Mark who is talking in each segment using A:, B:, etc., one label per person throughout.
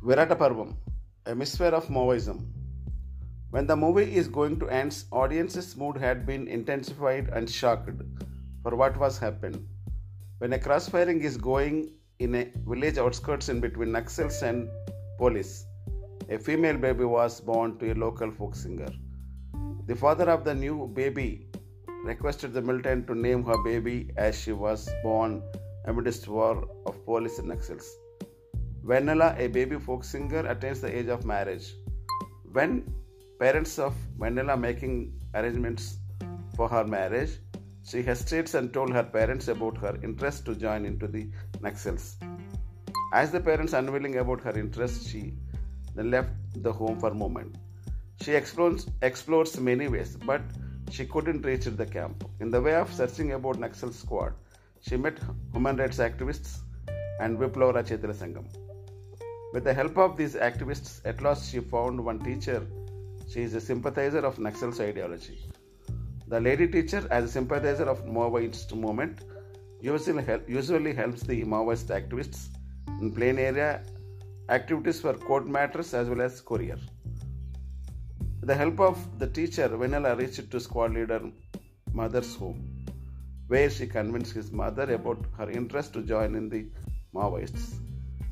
A: Virata Parvam, a misfire of Maoism. When the movie is going to end, audience's mood had been intensified and shocked for what was happened. When a crossfiring is going in a village outskirts in between Naxals and police, a female baby was born to a local folk singer. The father of the new baby requested the militant to name her baby as she was born amidst war of police and Naxals. Vennela, a baby folk singer, attains the age of marriage. When parents of Vennela making arrangements for her marriage, she hesitates and told her parents about her interest to join into the Naxals. As the parents unwilling about her interest, she then left the home for a moment. She explores, explores many ways, but she couldn't reach the camp. In the way of searching about Naxal squad, she met human rights activists and Viplavara Chaitanya Sangam. With the help of these activists, at last she found one teacher. She is a sympathizer of Naxal's ideology. The lady teacher, as a sympathizer of Maoist movement, usually, usually helps the Maoist activists in plain area activities for court matters as well as courier. With the help of the teacher, Vennela reached to squad leader mother's home, where she convinced his mother about her interest to join in the Maoists.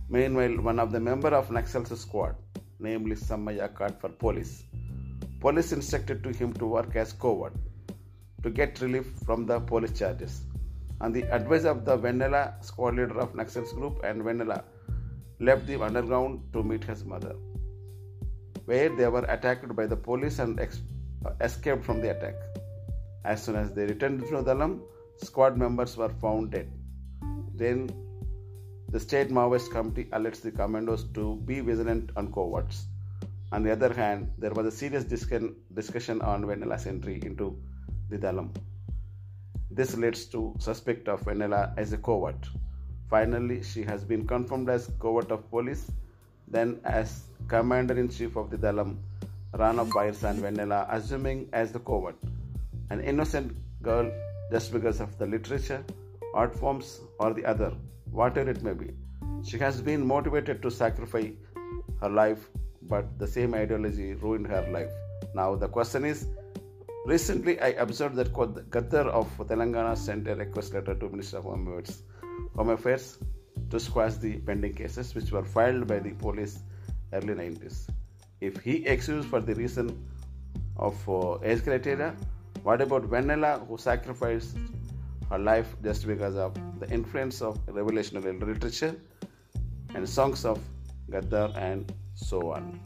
A: Meanwhile, one of the member of Naxal's squad, namely Sammaya, called for police. Police instructed to him to work as coward to get relief from the police charges. On the advice of the Vennela squad leader of Naxal's group and Vennela left the underground to meet his mother, where they were attacked by the police and ex- escaped from the attack. As soon as they returned to Dalam, squad members were found dead. Then the state Maoist committee alerts the commandos to be vigilant on cowards. On the other hand, there was a serious discussion on Vennela's entry into the Dalam. This leads to suspect of Vennela as a coward. Finally, she has been confirmed as coward of police, then as commander-in-chief of the Dalam, Rana fires and Vennela assuming as the coward. An innocent girl just because of the literature, art forms, or the other whatever it may be. She has been motivated to sacrifice her life, but the same ideology ruined her life. Now, the question is recently I observed that Gaddar of Telangana sent a request letter to Minister of Home Affairs, Home Affairs to squash the pending cases which were filed by the police early 90s. If he excused for the reason of uh, age criteria, what about Vennela who sacrificed her life just because of the influence of revolutionary literature and songs of Gaddar and so on.